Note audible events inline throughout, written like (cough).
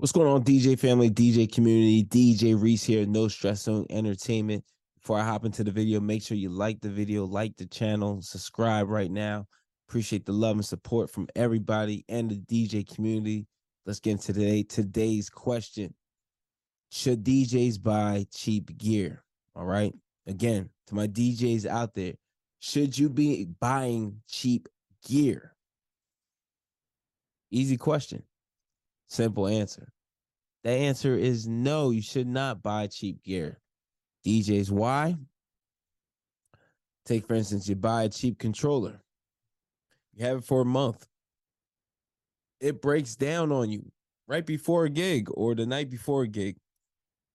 What's going on, DJ family, DJ community? DJ Reese here, No Stress Zone Entertainment. Before I hop into the video, make sure you like the video, like the channel, subscribe right now. Appreciate the love and support from everybody and the DJ community. Let's get into today today's question. Should DJs buy cheap gear? All right. Again, to my DJs out there, should you be buying cheap gear? Easy question. Simple answer. The answer is no, you should not buy cheap gear. DJs, why? Take, for instance, you buy a cheap controller, you have it for a month, it breaks down on you right before a gig or the night before a gig,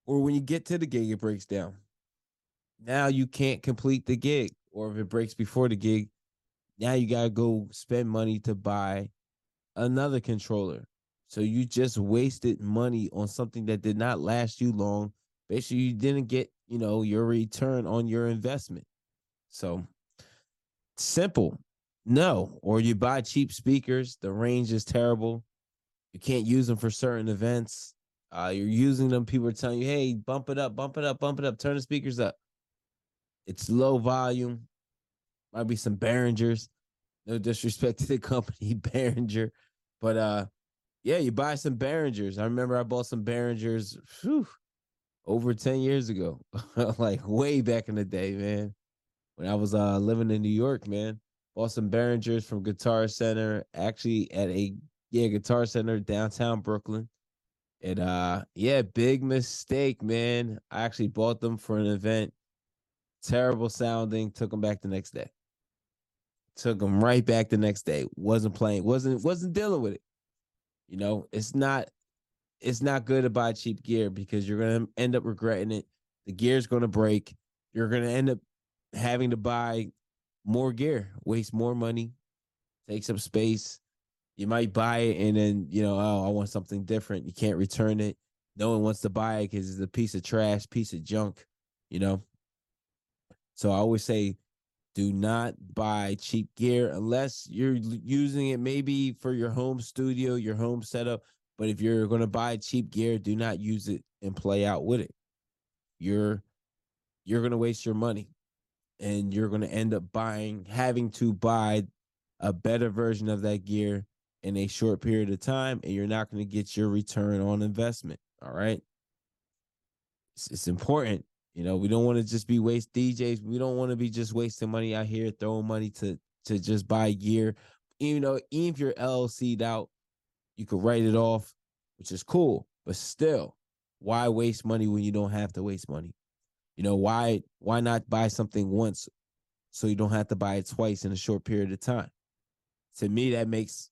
or when you get to the gig, it breaks down. Now you can't complete the gig, or if it breaks before the gig, now you got to go spend money to buy another controller so you just wasted money on something that did not last you long. Basically, you didn't get, you know, your return on your investment. So simple. No. Or you buy cheap speakers, the range is terrible. You can't use them for certain events. Uh, you're using them, people are telling you, hey, bump it up, bump it up, bump it up, turn the speakers up. It's low volume. Might be some Behringers. No disrespect to the (laughs) company, Behringer. But uh yeah, you buy some Behringers. I remember I bought some Behringers whew, over 10 years ago, (laughs) like way back in the day, man. When I was uh, living in New York, man. Bought some Behringers from Guitar Center, actually at a yeah, Guitar Center downtown Brooklyn. And uh yeah, big mistake, man. I actually bought them for an event. Terrible sounding, took them back the next day. Took them right back the next day. Wasn't playing, wasn't wasn't dealing with it. You know, it's not it's not good to buy cheap gear because you're gonna end up regretting it. The gear's gonna break. You're gonna end up having to buy more gear, waste more money, take up space. You might buy it and then you know, oh, I want something different. You can't return it. No one wants to buy it because it's a piece of trash, piece of junk. You know. So I always say do not buy cheap gear unless you're using it maybe for your home studio, your home setup. But if you're going to buy cheap gear, do not use it and play out with it. You're you're going to waste your money and you're going to end up buying having to buy a better version of that gear in a short period of time and you're not going to get your return on investment, all right? It's, it's important you know, we don't want to just be waste DJs. We don't want to be just wasting money out here, throwing money to to just buy gear. You know, even if you're LLC'd out, you could write it off, which is cool. But still, why waste money when you don't have to waste money? You know, why why not buy something once so you don't have to buy it twice in a short period of time? To me, that makes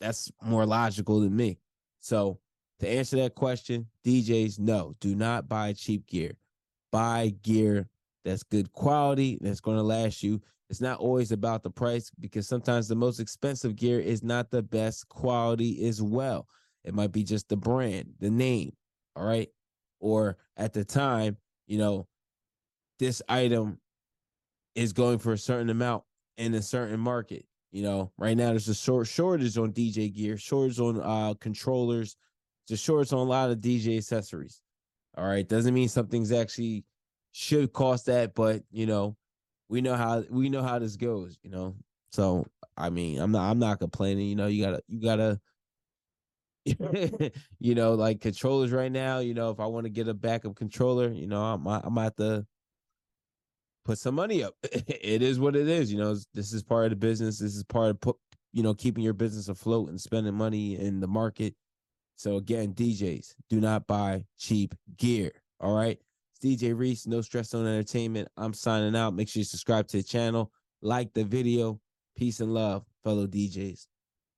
that's more logical than me. So to answer that question, DJs, no, do not buy cheap gear buy gear that's good quality that's going to last you. It's not always about the price because sometimes the most expensive gear is not the best quality as well. It might be just the brand, the name, all right? Or at the time, you know, this item is going for a certain amount in a certain market. You know, right now there's a short shortage on DJ gear, shortage on uh controllers, just shortage on a lot of DJ accessories. All right. Doesn't mean something's actually should cost that, but you know, we know how we know how this goes, you know. So I mean, I'm not I'm not complaining, you know, you gotta you gotta (laughs) you know, like controllers right now, you know, if I want to get a backup controller, you know, I'm I'm at the put some money up. (laughs) it is what it is, you know. This is part of the business. This is part of put, you know, keeping your business afloat and spending money in the market. So again, DJs, do not buy cheap gear. All right. It's DJ Reese, No Stress Zone Entertainment. I'm signing out. Make sure you subscribe to the channel, like the video. Peace and love, fellow DJs.